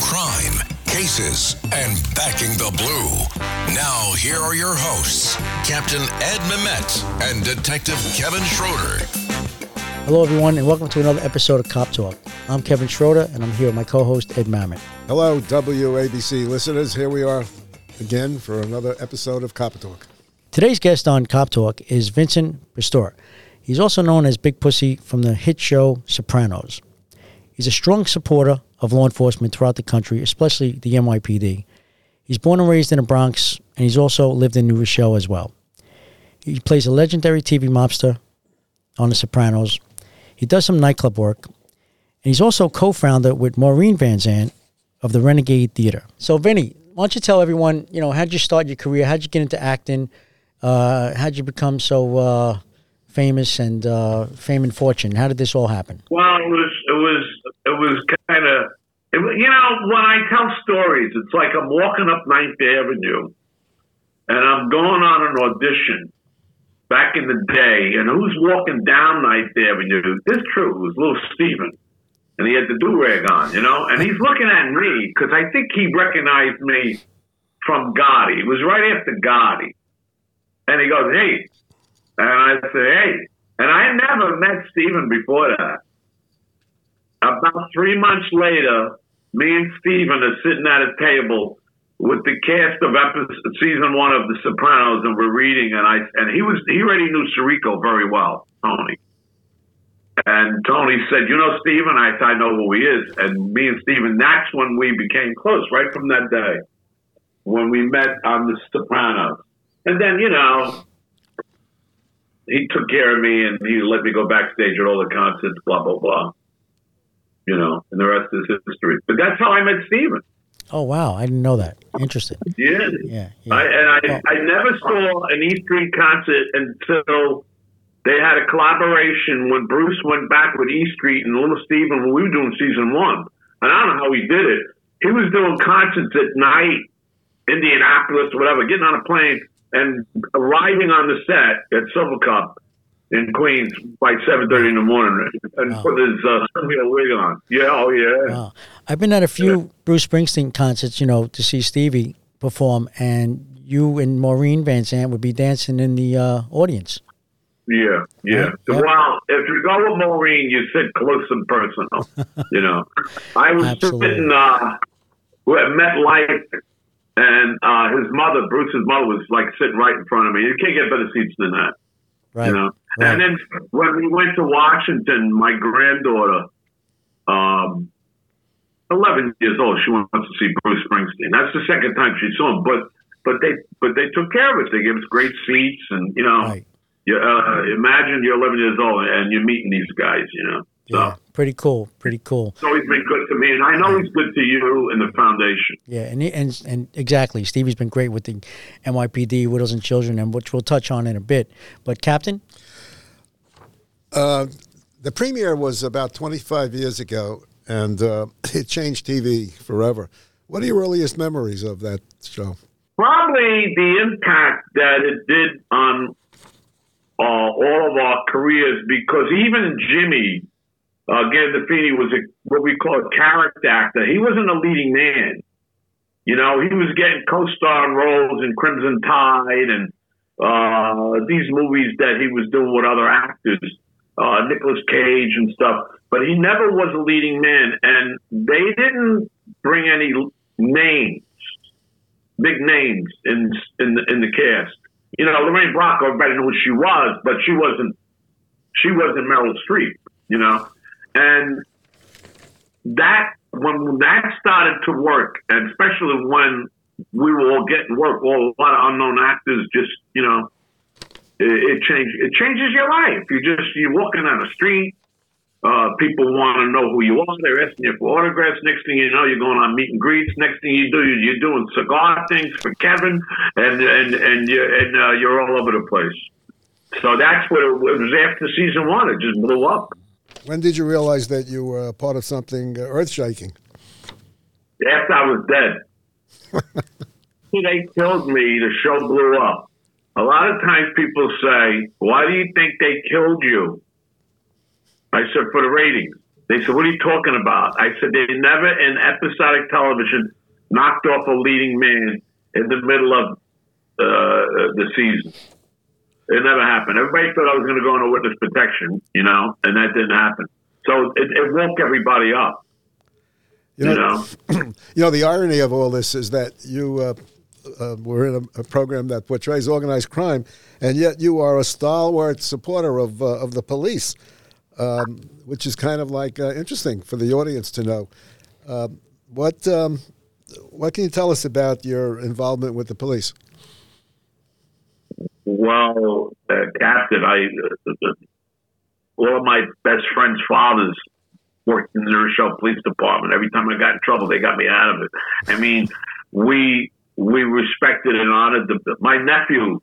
crime, cases, and backing the blue. Now, here are your hosts, Captain Ed Mamet and Detective Kevin Schroeder. Hello, everyone, and welcome to another episode of Cop Talk. I'm Kevin Schroeder, and I'm here with my co-host Ed Mamet. Hello, WABC listeners. Here we are again for another episode of Cop Talk. Today's guest on Cop Talk is Vincent Pastore. He's also known as Big Pussy from the hit show Sopranos. He's a strong supporter of law enforcement throughout the country, especially the NYPD. He's born and raised in the Bronx, and he's also lived in New Rochelle as well. He plays a legendary TV mobster on The Sopranos. He does some nightclub work, and he's also co-founder with Maureen Van Zandt of the Renegade Theater. So, Vinny, why don't you tell everyone, you know, how'd you start your career? How'd you get into acting? Uh, how'd you become so uh, famous and uh, fame and fortune? How did this all happen? Well, it was was kind of you know when I tell stories, it's like I'm walking up Ninth Avenue, and I'm going on an audition back in the day, and who's walking down Ninth Avenue? This true, it was little Steven. And he had the do rag on, you know, and he's looking at me because I think he recognized me from Gotti. It was right after Gotti. And he goes, Hey, and I said, hey. And I never met Steven before that. About three months later, me and Steven are sitting at a table with the cast of episode, season one of The Sopranos, and we're reading. And I and he was he already knew Sirico very well, Tony. And Tony said, "You know Steven?" I "I know who he is." And me and Steven, that's when we became close. Right from that day, when we met on The Sopranos. And then, you know, he took care of me and he let me go backstage at all the concerts, blah blah blah. You know, and the rest is history. But that's how I met Steven. Oh wow, I didn't know that. Interesting. Yeah, Yeah, yeah. I, and I, Oh. I never saw an E Street concert until they had a collaboration when Bruce went back with E Street and Little Steven when we were doing season one. And I don't know how he did it. He was doing concerts at night, Indianapolis, whatever, getting on a plane and arriving on the set at Silvercup in Queens by seven thirty in the morning and Wow. put his uh, wig on. Yeah, oh yeah. Wow. I've been at a few Bruce Springsteen concerts, you know, to see Stevie perform, and you and Maureen Van Zandt would be dancing in the uh, audience. Yeah, yeah. Yeah, yeah. Well, if you go with Maureen, you sit close and personal. you know, I was Absolutely. sitting uh, at MetLife, and uh, his mother, Bruce's mother, was like sitting right in front of me. You can't get better seats than that. Right. You know. Right. And then when we went to Washington, my granddaughter, um, eleven years old, she wants to see Bruce Springsteen. That's the second time she saw him, but but they but they took care of us. They gave us great seats, and you know. Right. You, uh, imagine you're 11 years old and you're meeting these guys, you know. So Yeah. Pretty cool. Pretty cool. it's always been good to me, and I know he's good to you and the foundation. Yeah, and and and exactly. Stevie's been great with the NYPD, Widows and Children, and which we'll touch on in a bit. But Captain, The premiere was about 25 years ago, and uh, it changed TV forever. What are your earliest memories of that show? Probably the impact that it did on uh, all of our careers, because even Jimmy uh, Gandolfini was a, what we call a character actor. He wasn't a leading man. You know, he was getting co-star roles in Crimson Tide and uh, these movies that he was doing with other actors, uh, Nicolas Cage and stuff. But he never was a leading man, and they didn't bring any names, big names in in the, in the cast. You know, Lorraine Bracco, everybody knew who she was, but she wasn't she wasn't Meryl Streep. You know, and that when that started to work, and especially when we were all getting work, all a lot of unknown actors just you know it, it. It changes your life. You just you're walking on the street. Uh, people want to know who you are. They're asking you for autographs. Next thing you know, you're going on meet and greets. Next thing you do, you're doing cigar things for Kevin, and and and you're and uh, you're all over the place. So that's what it, it was after season one. It just blew up. When did you realize that you were part of something earth shaking? After I was dead, they killed me. The show blew up. A lot of times people say, "Why do you think they killed you?" I said, "For the ratings." They said, "What are you talking about?" I said, "They never in episodic television knocked off a leading man in the middle of uh, the season. It never happened. Everybody thought I was going to go into witness protection, you know, and that didn't happen. So it, it woke everybody up. You know, you know, you know, the irony of all this is that you uh, uh, were in a, a, program that portrays organized crime, and yet you are a stalwart supporter of uh, of the police, um, which is kind of like uh, interesting for the audience to know. Um, what um, what can you tell us about your involvement with the police? Well, uh, Captain, I uh, all of my best friends' fathers worked in the Rochelle Police Department. Every time I got in trouble, they got me out of it. I mean, we we respected and honored the. My nephew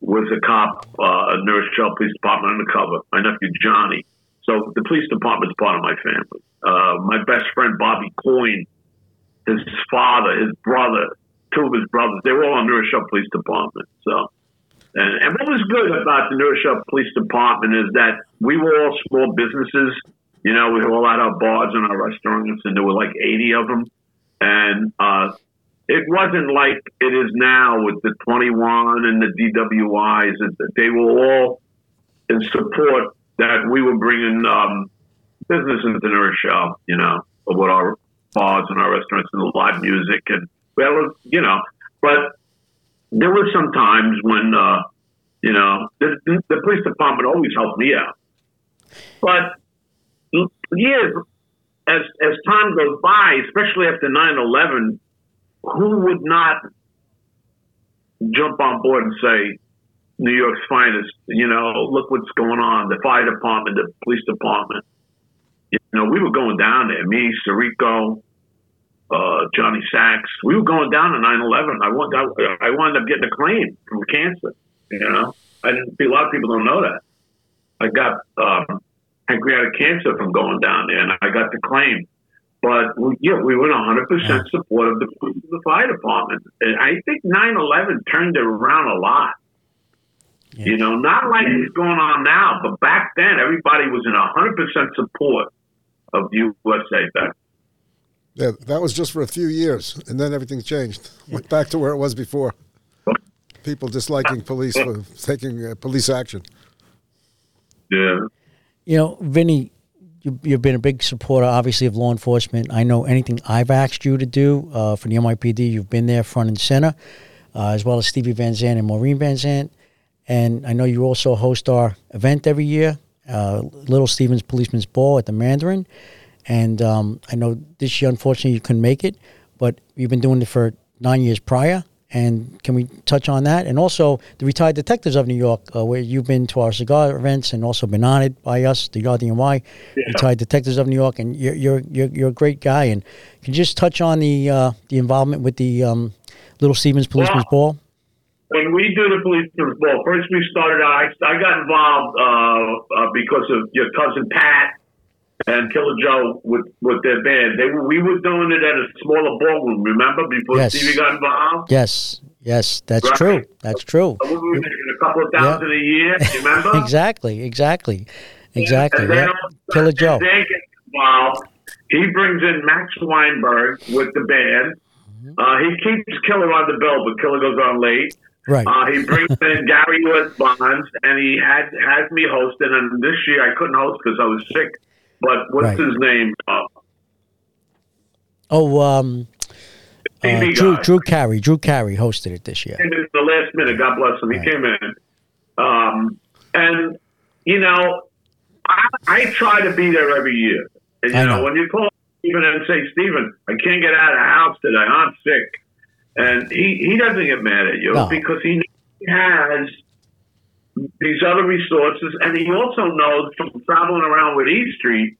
was a cop uh, in New Rochelle Police Department undercover. My nephew Johnny. So the police department is part of my family. Uh, my best friend Bobby Coyne, his father, his brother, two of his brothers, they were all in New Rochelle Police Department. So and, and what was good about the New Rochelle Police Department is that we were all small businesses. You know, we all had our bars and our restaurants, and there were like 80 of them. And uh, it wasn't like it is now with the 21 and the DWIs. They were all in support that we were bringing um, business into New Rochelle, you know, with our bars and our restaurants and the live music. And, well, you know, but there were some times when, uh, you know, the, the, police department always helped me out. But years, as, as time goes by, especially after 9 11, who would not jump on board and say, New York's finest, you know, look what's going on, the fire department, the police department. You know, we were going down there, me, Sirico, uh, Johnny Sachs. We were going down to 9/11. I wound I, I wound up getting a claim from cancer. You know, I didn't. A lot of people don't know that. I got um, pancreatic cancer from going down there, and I got the claim. But we, yeah, we were 100 percent support of the, the fire department, and I think 9/11 turned it around a lot. Yeah. You know, not like it's going on now, but back then everybody was in 100 percent support of USA back yeah, that was just for a few years, and then everything changed. Went back to where it was before. People disliking police for taking uh, police action. Yeah. You know, Vinny, you, have been a big supporter, obviously, of law enforcement. I know anything I've asked you to do uh, for the NYPD, you've been there front and center, uh, as well as Stevie Van Zandt and Maureen Van Zandt. And I know you also host our event every year, uh, Little Stevens Policeman's Ball at the Mandarin. And um, I know this year, unfortunately, you couldn't make it, but you've been doing it for nine years prior. And can we touch on that? And also the retired detectives of New York, uh, where you've been to our cigar events and also been honored by us, the RDNY, yeah. retired detectives of New York, and you're, you're you're you're a great guy. And can you just touch on the uh, the involvement with the um, Little Stevens Policeman's Ball? When we do the policeman's ball, first we started. I I got involved uh, uh because of your cousin Pat and Killer Joe with with their band. They we were doing it at a smaller ballroom. Remember before yes. Stevie got involved? Yes, yes, that's right. true. That's true. So we were making a couple of thousand yeah. a year. Remember? exactly, exactly, exactly. Yeah. Killer Joe. Involved. He brings in Max Weinberg with the band. Mm-hmm. Uh, he keeps Killer on the bill, but Killer goes on late. Right. Uh, he brings in Gary U.S. Bonds, and he had has me hosting. And this year I couldn't host because I was sick. But what's right. his name? Uh, oh, um, uh, Drew, Drew Carey. Drew Carey hosted it this year. in the last minute. God bless him. Right. He came in. Um, and, you know, I, I, try to be there every year. And, you know, know, when you call Stephen and say, Stephen, I can't get out of the house today. I'm sick. And he, he doesn't get mad at you no. because he has these other resources, and he also knows from traveling around with E Street,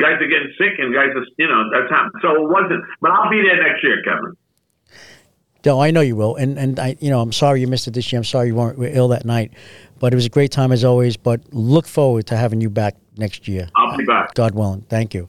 guys are getting sick and guys are, you know, that's happening. So it wasn't, but I'll be there next year, Kevin. No, I know you will, and and I, you know, I'm sorry you missed it this year. I'm sorry you weren't were ill that night, but it was a great time as always. But look forward to having you back next year. I'll be back. God willing. Thank you.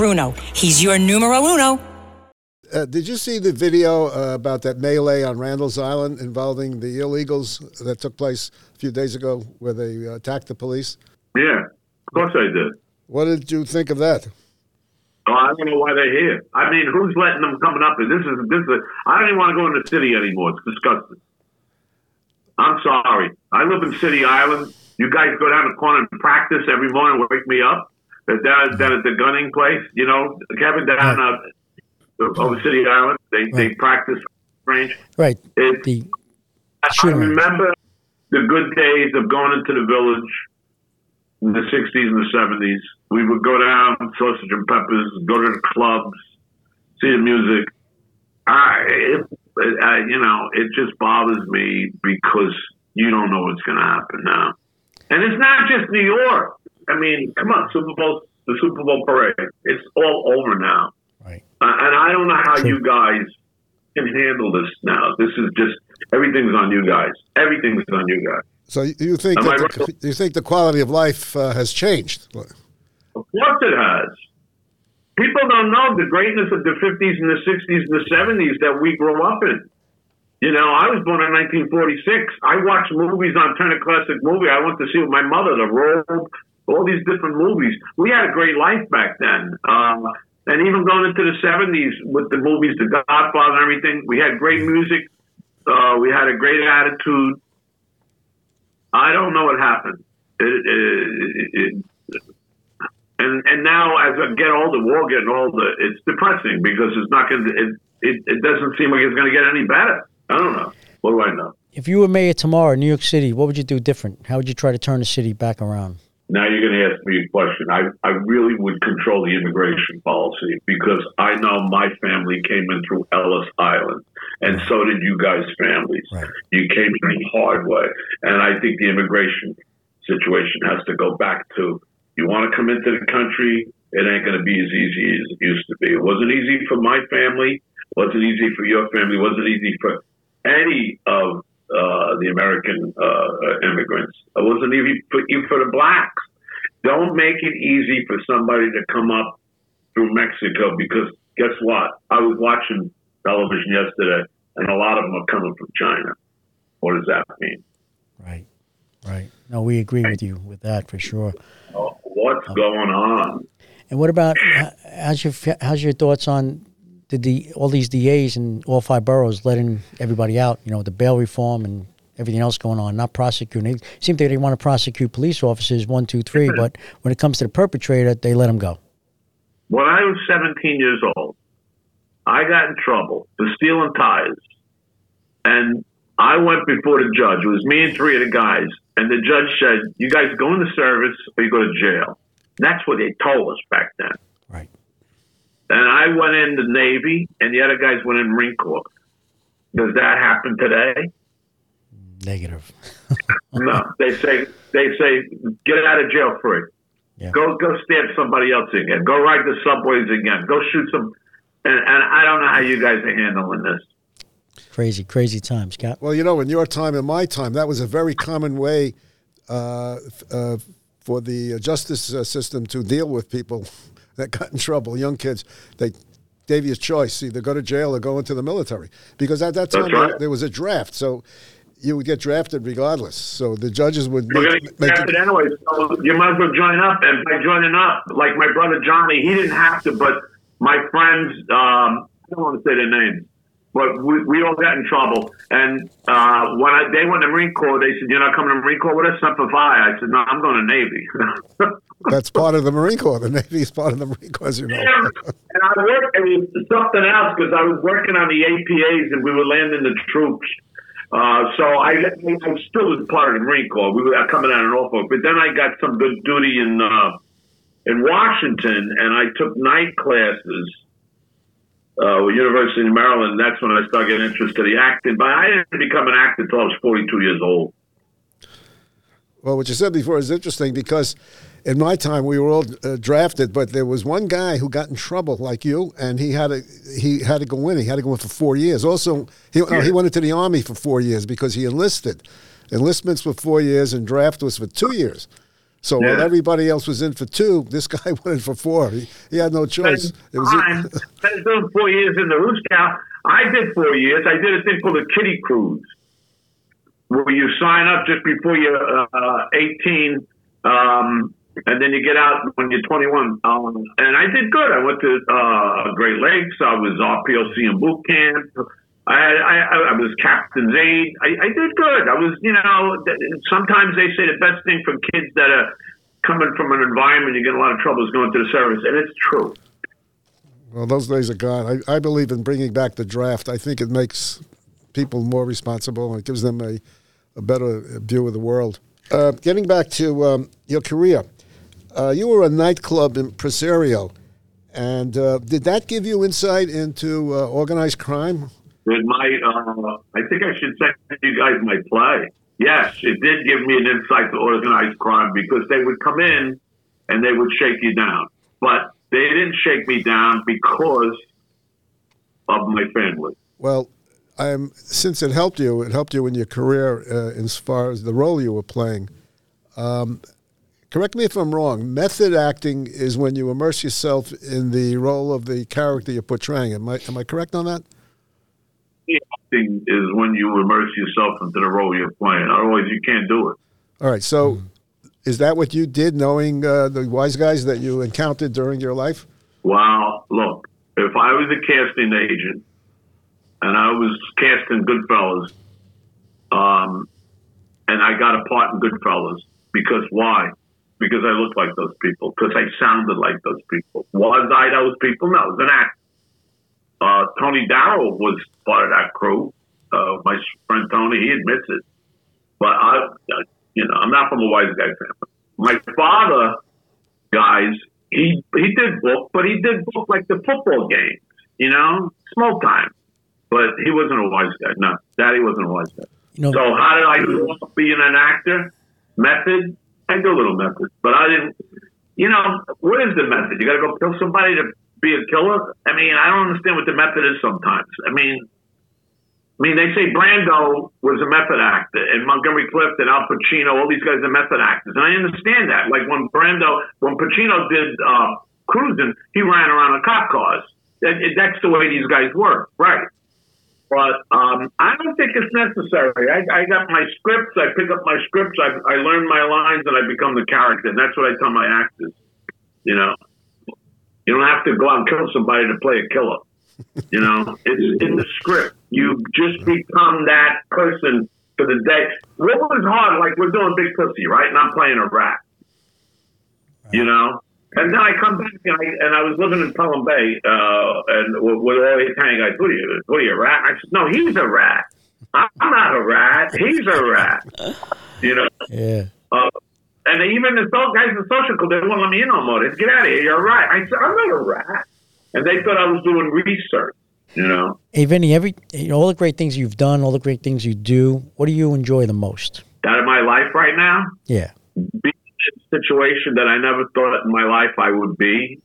Bruno. He's your numero uno. Uh, did you see the video uh, about that melee on Randall's Island involving the illegals that took place a few days ago where they uh, attacked the police? Yeah, of course I did. What did you think of that? Oh, I don't know why they're here. I mean, who's letting them coming up? This is this is. I don't even want to go in the city anymore. It's disgusting. I'm sorry. I live in City Island. You guys go down the corner and practice every morning. Wake me up. Down, down at the gunning place, you know, Kevin down uh, over City Island. They Right. they practice range. Right. It, The I remember the good days of going into the village in the 60s and the 70s. We would go down, sausage and peppers, go to the clubs, see the music. I, it, it, I, you know, it just bothers me because you don't know what's going to happen now. And it's not just New York. I mean, come on, Super Bowl, the Super Bowl parade. It's all over now. Right. Uh, and I don't know how True. you guys can handle this now. This is just everything's on you guys. Everything's on you guys. So you- you think Am that the, right? you think the quality of life uh, has changed? Of course it has. People don't know the greatness of the 50s and the 60s and the 70s that we grew up in. You know, I was born in 1946. I watched movies on Turner Classic Movie. I went to see with my mother, The Robe, all these different movies. We had a great life back then. Um, and even going into the 70s with the movies, The Godfather and everything, we had great music. Uh, we had a great attitude. I don't know what happened. It, it, it, and and now as I get older, we're getting older. It's depressing because it's not going to. It, it it doesn't seem like it's going to get any better. I don't know. What do I know? If you were mayor tomorrow in New York City, what would you do different? How would you try to turn the city back around? Now you're going to ask me a question. I, I really would control the immigration policy because I know my family came in through Ellis Island, and so did you guys' families. Right. You came in the hard way, and I think the immigration situation has to go back to you want to come into the country. It ain't going to be as easy as it used to be. It wasn't easy for my family. wasn't easy for your family. wasn't easy for any of uh, the American uh, immigrants. It wasn't even for, even for the blacks. Don't make it easy for somebody to come up through Mexico because guess what? I was watching television yesterday, and a lot of them are coming from China. What does that mean? Right. Right. No, we agree with you with that for sure. Oh, What's going on? And what about how's your how's your thoughts on the, the all these DAs in all five boroughs letting everybody out? You know, the bail reform and everything else going on, not prosecuting. They seem that they want to prosecute police officers one, two, three, but when it comes to the perpetrator, they let them go. When I was 17 years old, I got in trouble for stealing tires. And I went before the judge. It was me and three of the guys. And the judge said, You guys go into service or you go to jail. That's what they told us back then. Right. And I went in the Navy, and the other guys went in Marine Corps. Does that happen today? Negative. No. They say they say get out of jail free. Yeah. Go go stab somebody else again. Go ride the subways again. Go shoot some. And, and I don't know how you guys are handling this. Crazy, crazy times, Cap. Well, you know, in your time and my time, that was a very common way uh, uh, for the justice uh, system to deal with people that got in trouble, young kids. They gave you a choice: either go to jail or go into the military. Because at that time there, right. there was a draft, so you would get drafted regardless. So the judges would We're make, going to get make drafted anyway, so you might as well join up. And by joining up, like my brother Johnny, he didn't have to, but my friends, um, I don't want to say their names, but we, we all got in trouble. And uh, when I, they went to Marine Corps, they said, "You're not coming to Marine Corps with us, Semper Fi." I said, "No, I'm going to Navy." That's part of the Marine Corps. The Navy is part of the Marine Corps, you know. and I worked, I mean, something else because I was working on the APAs and we were landing the troops. Uh, so I, I still was part of the Marine Corps. We were coming out of Norfolk, but then I got some good duty in uh, in Washington, and I took night classes. Uh, University of Maryland. That's when I started getting interested in acting. But I didn't become an actor until I was 42 years old. Well, what you said before is interesting because in my time we were all uh, drafted, but there was one guy who got in trouble like you, and he had to he had to go in. He had to go in for four years. Also, he no, he went into the army for four years because he enlisted. Enlistments were four years, and draft was for two years. So Yeah. while everybody else was in for two, this guy went in for four. He, he had no choice. It was time. I was four years in the Roost Cow. I did four years. I did a thing called the Kiddie Cruise, where you sign up just before you're uh, 18, um, and then you get out when you're 21. Um, and I did good. I went to uh, Great Lakes. I was RPLC in boot camp. I, I, I was Captain aide. I, I did good. I was, you know, sometimes they say the best thing for kids that are coming from an environment you get a lot of trouble is going to the service, and it's true. well, those days are gone. I, I believe in bringing back the draft. I think it makes people more responsible and it gives them a, a better view of the world. Uh, getting back to um, your career, uh, you were a nightclub impresario, and uh, did that give you insight into uh, organized crime? With my, uh, I think I should send you guys my play. Yes, it did give me an insight to organized crime because they would come in and they would shake you down. But they didn't shake me down because of my family. Well, um, since it helped you, it helped you in your career uh, as far as the role you were playing. Um, correct me if I'm wrong. Method acting is when you immerse yourself in the role of the character you're portraying. Am I am I correct on that? Acting is when you immerse yourself into the role you're playing. Otherwise, you can't do it. All right. So, is that what you did, knowing uh, the wise guys that you encountered during your life? Well, look, if I was a casting agent and I was casting Goodfellas, um, and I got a part in Goodfellas, because why? Because I looked like those people, because I sounded like those people. Was I those people? No, I was an actor. Uh, Tony Darrow was part of that crew. Uh, my friend Tony, he admits it. But I, I- you know, I'm not from a wise guy family. My father, guys, he he did book, but he did book like the football games, you know, small time. But he wasn't a wise guy. No, Daddy wasn't a wise guy. Know, So how did I grow up being an actor? Method? I do a little method, but I didn't. You know, what is the method? You got to go kill somebody to be a killer? I mean, I don't understand what the method is sometimes. I mean, I mean, they say Brando was a method actor, and Montgomery Clift and Al Pacino, all these guys are method actors, and I understand that. Like when Brando, when Pacino did uh, Cruising, he ran around in cop cars. That, that's the way these guys work, right? But um, I don't think it's necessary. I, I got my scripts. I pick up my scripts. I, I learn my lines, and I become the character. And that's what I tell my actors. You know, you don't have to go out and kill somebody to play a killer. You know, it's in the script. You just become that person for the day. What was hard? Like we're doing Big Pussy, right? And I'm playing a rat. You know, and then I come back and I and I was living in Pelham Bay, uh, and with, with all the Italian guys. What are you? What are you, a rat? I said, no, he's a rat. I'm not a rat. He's a rat. You know. yeah. Uh, and even the guys in social club, they won't let me in no more. They get out of here. You're a rat. I said, I'm not a rat. And they thought I was doing research, you know. Hey, Vinny, every you know, all the great things you've done, all the great things you do. What do you enjoy the most? Out of my life right now, Yeah. being in a situation that I never thought in my life I would be.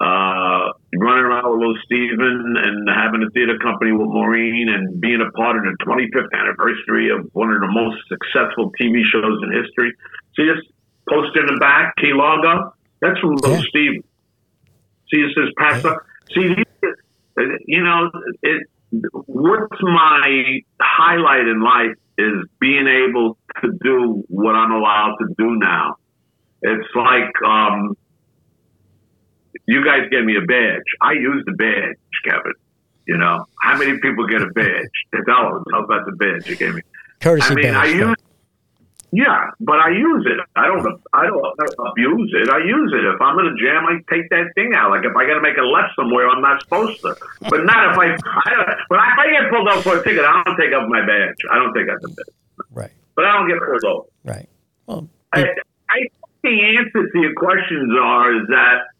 Uh, running around with little Steven and having a theater company with Maureen and being a part of the 25th anniversary of one of the most successful TV shows in history. See this poster in the back, Key Logo? That's from little Yeah. See, it says pass up. See, you know, it, what's my highlight in life is being able to do what I'm allowed to do now. It's like um, you guys gave me a badge. I use the badge, Kevin. You know, how many people get a badge? Tell them, about the badge you gave me. Courtesy I mean, I badge. use, yeah, but I use it. I don't, I don't abuse it. I use it. If I'm in a jam, I take that thing out. Like if I got to make a left somewhere, I'm not supposed to. But not if I, I don't, but if I get pulled over for a ticket, I don't take off my badge. I don't take off the badge. right. But I don't get pulled over. Right. Well, I, I, think the answer to your questions are is that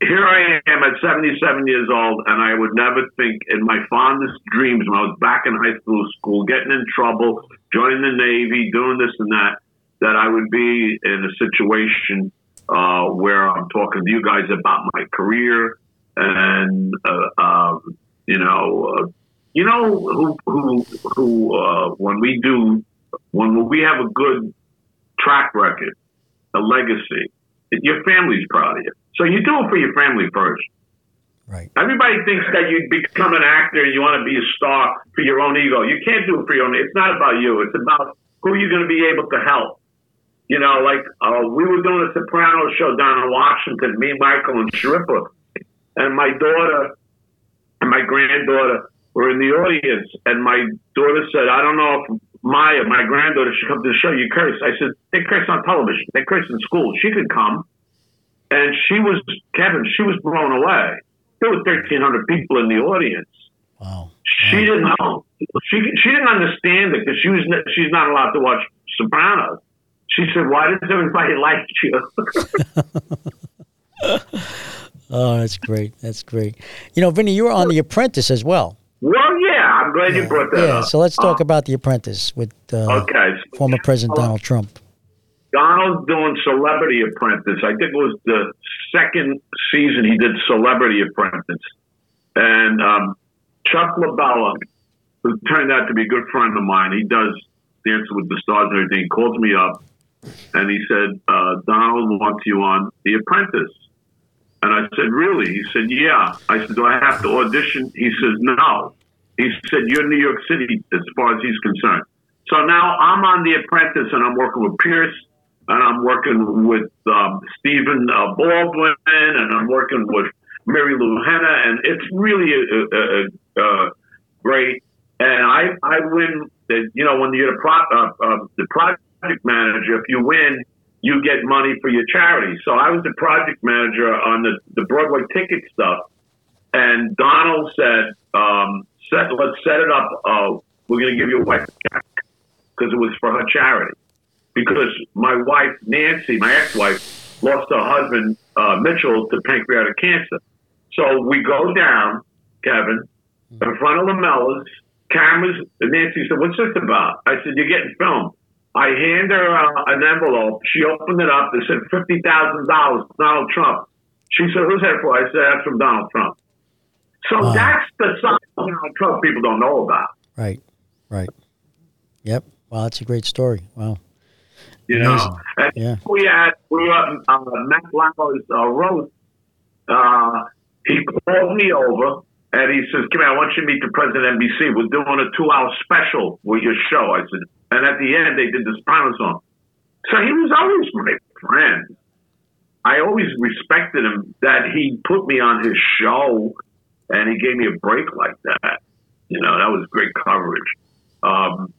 here I am at 77 years old, and I would never think in my fondest dreams when I was back in high school, school, getting in trouble, joining the Navy, doing this and that, that I would be in a situation uh, where I'm talking to you guys about my career and uh, uh, you know, uh, you know who who who uh, when we do when we have a good track record, a legacy, your family's proud of you. So you do it for your family first. Right. Everybody thinks that you become an actor and you want to be a star for your own ego. You can't do it for your own. It's not about you. It's about who you're going to be able to help. You know, like uh, we were doing a Soprano show down in Washington, me, Michael, and Schirripa, and my daughter and my granddaughter were in the audience, and my daughter said, "I don't know if Maya, my granddaughter, should come to the show. You curse." I said, "They curse on television. They curse in school. She could come." And she was Kevin. She was blown away. There were thirteen hundred people in the audience. Wow. She wow. didn't know. She she didn't understand it because she was she's not allowed to watch Sopranos. She said, "Why does everybody like you?" oh, that's great. That's great. You know, Vinny, you were on The Apprentice as well. Well, yeah, I'm glad yeah. you brought that yeah, up. so let's talk uh, about The Apprentice with uh, okay. former President Donald Trump. Donald's doing Celebrity Apprentice. I think it was the second season he did Celebrity Apprentice. And um, Chuck LaBella, who turned out to be a good friend of mine, he does Dancing with the Stars and everything, calls me up and he said, uh, Donald wants you on The Apprentice. And I said, Really? He said, Yeah. I said, Do I have to audition? He says, No. He said, You're New York City as far as he's concerned. So now I'm on The Apprentice and I'm working with Piers and I'm working with um, Stephen uh, Baldwin and I'm working with Mary Lou Hanna, And it's really a, a, a, great. And I, I win, the, you know, when you're the, pro, uh, uh, the project manager, if you win, you get money for your charity. So I was the project manager on the, the Broadway ticket stuff. And Donald said, um, set, let's set it up. Uh, we're going to give you a white check because it was for her charity. Because my wife, Nancy, my ex wife, lost her husband, uh, Mitchell, to pancreatic cancer. So we go down, Kevin, in front of Lamella's, cameras. And Nancy said, What's this about? I said, You're getting filmed. I hand her uh, an envelope. She opened it up. It said fifty thousand dollars, Donald Trump. She said, "Who's that for?" I said, "That's from Donald Trump." So wow. that's the side of Donald Trump people don't know about. Right, right. Yep. Wow, that's a great story. Wow. You know, yeah. we had we were uh, Matt Lauer's uh, roast. Uh, he called me over and he says, "Come here, I want you to meet the president of NBC. We're doing a two-hour special with your show." I said, and at the end, they did the Soprano song. So he was always my friend. I always respected him that he put me on his show and he gave me a break like that. You know, that was great coverage. Um,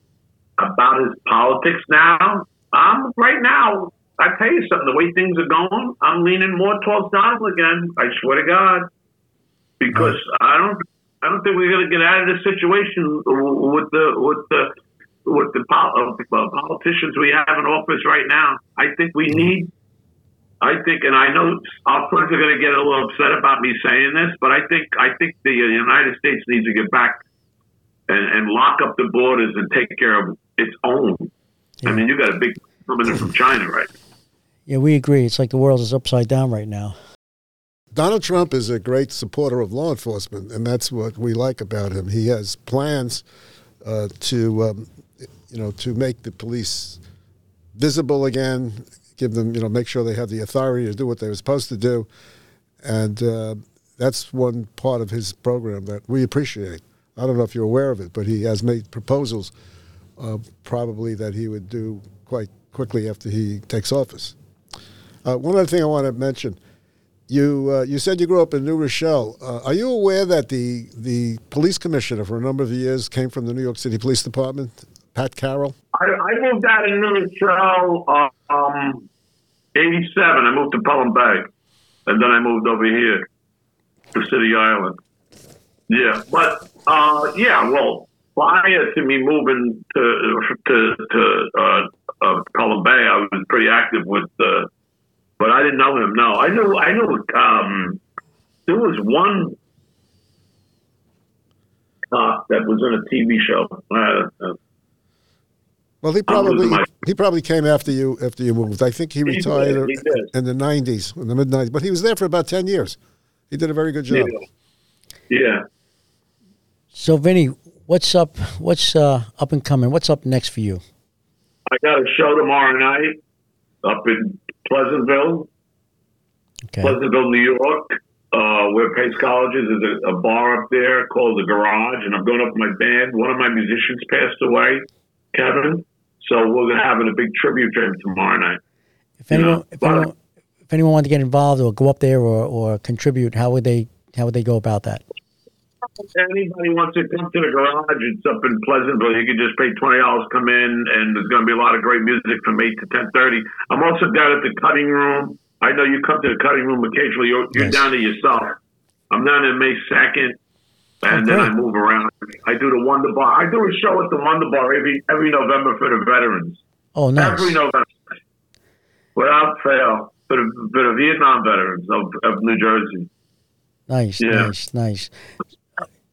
about his politics now, I'm right now. I tell you something. The way things are going, I'm leaning more towards Donald again. I swear to God, because I don't, I don't think we're going to get out of this situation with the with the with the uh, politicians we have in office right now. I think we need. I think, and I know our friends are going to get a little upset about me saying this, but I think I think the United States needs to get back and, and lock up the borders and take care of its own. Yeah. I mean, you got a big coming in from China, right? Yeah, we agree. It's like the world is upside down right now. Donald Trump is a great supporter of law enforcement, and that's what we like about him. He has plans uh, to um, you know, to make the police visible again, give them, you know, make sure they have the authority to do what they were supposed to do. And uh, that's one part of his program that we appreciate. I don't know if you're aware of it, but he has made proposals uh, probably that he would do quite quickly after he takes office. Uh, one other thing I want to mention. You, uh, you said you grew up in New Rochelle. Uh, are you aware that the, the police commissioner for a number of years came from the New York City Police Department? Pat Carroll? I, I moved out of Minnesota, um, 87. I moved to Pelham Bay. And then I moved over here to City Island. Yeah, but uh, yeah, well, prior to me moving to to, to uh, uh, Pelham Bay, I was pretty active with uh, but I didn't know him. No, I knew. I knew. Um, there was one cop that was in a TV show. Uh, uh, Well, he probably my- he probably came after you after you moved. I think he did, retired he did. in the '90s, in the mid '90s, but he was there for about ten years. He did a very good yeah. job. yeah. So, Vinny, what's up? What's uh, up and coming? What's up next for you? I got a show tomorrow night up in Pleasantville, Okay. Pleasantville, New York. Uh, where Pace College is, there's a, a bar up there called the Garage, and I'm going up with my band. One of my musicians passed away, Kevin. So we're going to having a big tribute to him tomorrow night. If anyone, Yeah, if anyone, if anyone wanted to get involved or go up there or, or contribute, how would they how would they go about that? Anybody wants to come to the garage? It's up in Pleasantville. You can just pay twenty dollars, come in, and there's going to be a lot of great music from eight to ten thirty. I'm also down at the cutting room. I know you come to the cutting room occasionally. You're, you're down to yourself. I'm down in May second, and then I move around. I do the Wonder Bar. I do a show at the Wonder Bar every every November for the veterans. Oh, nice. Every November, without fail, for the, for the Vietnam veterans of, of New Jersey. Nice, Yeah. nice, nice.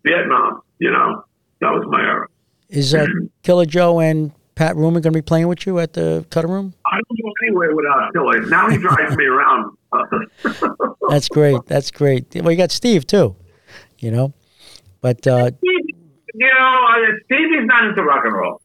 Vietnam, you know, that was my era. Is uh, Killer Joe and Pat Roomer going to be playing with you at the Cutting Room? I don't go anywhere without Killer. Now he drives me around. That's great. That's great. Well, you got Steve too, you know. But uh, you know, uh, Stevie's not into rock and roll.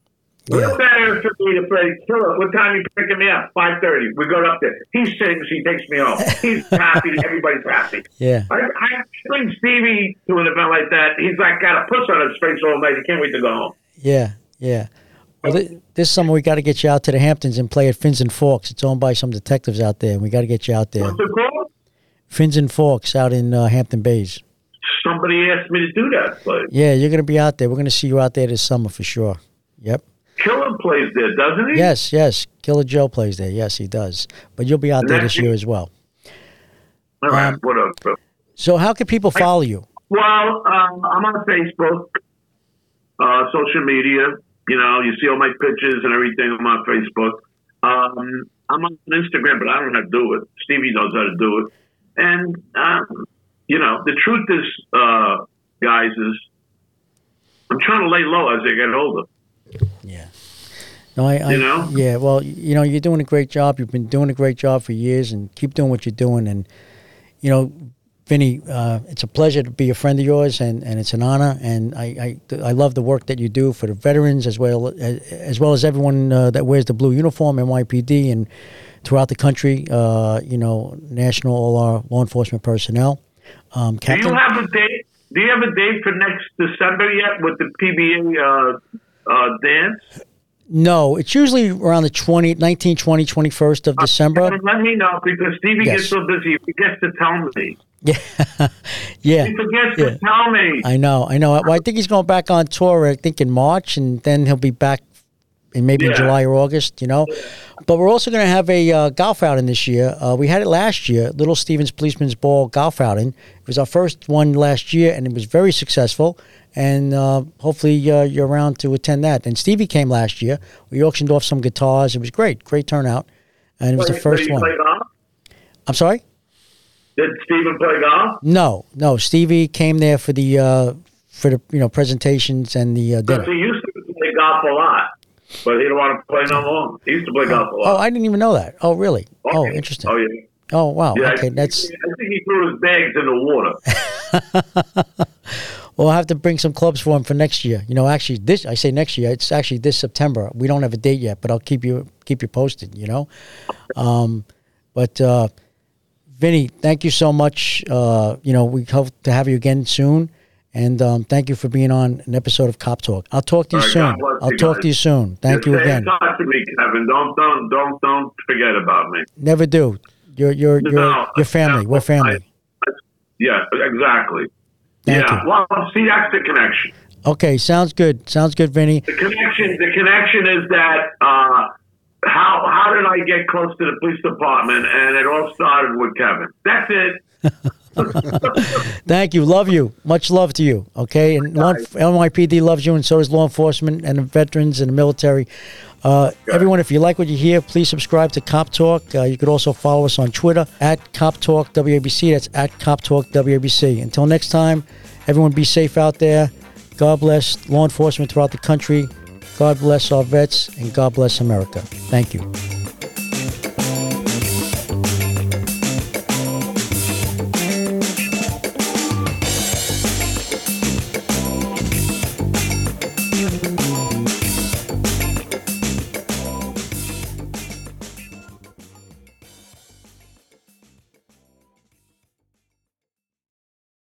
Yeah. Better for me to play Killer? What time you picking me up? Five thirty. We go up there. He sings. He takes me home. He's happy. Everybody's happy. yeah, I, I bring Stevie to an event like that. He's like got a puss on his face all night. He can't wait to go home. yeah, yeah. Well, th- this summer we got to get you out to the Hamptons and play at Fins and Forks. It's owned by some detectives out there, and we got to get you out there. What's it called? Fins and Forks out in uh, Hampton Bays. Somebody asked me to do that place. Yeah, you're going to be out there. We're going to see you out there this summer for sure. Yep. Killer plays there, doesn't he? Yes, yes. Killer Joe plays there. Yes, he does. But you'll be out there this year as well. All right. Um? So, how can people follow you? Well, um, I'm on Facebook, uh, social media. You know, you see all my pictures and everything on my Facebook. Um, I'm on Instagram, but I don't know how to do it. Stevie knows how to do it. And, um, you know, the truth is, uh, guys, is I'm trying to lay low as I get older. No, I, I You know? yeah. Well, you know, you're doing a great job. You've been doing a great job for years, and keep doing what you're doing. And you know, Vinny, uh, it's a pleasure to be a friend of yours, and, and it's an honor. And I, I I love the work that you do for the veterans as well as, as well as everyone uh, that wears the blue uniform, NYPD, and throughout the country. Uh, you know, national all our law enforcement personnel. Um, Do you have a date? Do you have a date for next December yet with the PBA uh, uh, dance? No, it's usually around the 20, 19, 20, 21st of December. Let me know because Stevie Yes. gets so busy, he forgets to tell me. Yeah, yeah. He forgets Yeah. to tell me. I know, I know. Well, I think he's going back on tour. I think in March, and then he'll be back in maybe in July or August. You know, but we're also going to have a uh, golf outing this year. Uh, we had it last year, Little Stevens Policeman's Ball golf outing. It was our first one last year, and it was very successful. And uh, hopefully uh, you're around to attend that. And Stevie came last year. We auctioned off some guitars. It was great, great turnout, and it was the first one. Golf? I'm sorry. Did Steven play golf? No, no. Stevie came there for the uh, for the you know presentations and the uh, dinner. he used to play golf a lot, but he don't want to play no more. He used to play golf a lot. Oh. I didn't even know that. Oh, really? Oh, interesting. Oh yeah. Oh, wow. Yeah, okay, think- that's. I think he threw his bags in the water. Well, I'll have to bring some clubs for him for next year. You know, actually, this I say next year. It's actually this September. We don't have a date yet, but I'll keep you keep you posted. You know, um, but uh, Vinny, thank you so much. Uh, you know, we hope to have you again soon, and um, thank you for being on an episode of Cop Talk. I'll talk to you right, soon. I'll you talk guys. to you soon. Thank Just you again. touch with me, Kevin. Don't don't don't don't forget about me. Never do. You're you're you're No, your family. no, We're family. I- yeah, exactly. Thank yeah. you. Well, see, that's the connection. Okay, sounds good. Sounds good, Vinny. The connection, the connection is that uh, how how did I get close to the police department? And it all started with Kevin. That's it. Thank you. Love you. Much love to you. Okay. And one, NYPD loves you, and so does law enforcement and the veterans and the military. Uh, everyone, if you like what you hear, please subscribe to Cop Talk. Uh, you could also follow us on Twitter at Cop Talk WABC. That's at Cop Talk WABC. Until next time, everyone be safe out there. God bless law enforcement throughout the country. God bless our vets, and God bless America. Thank you.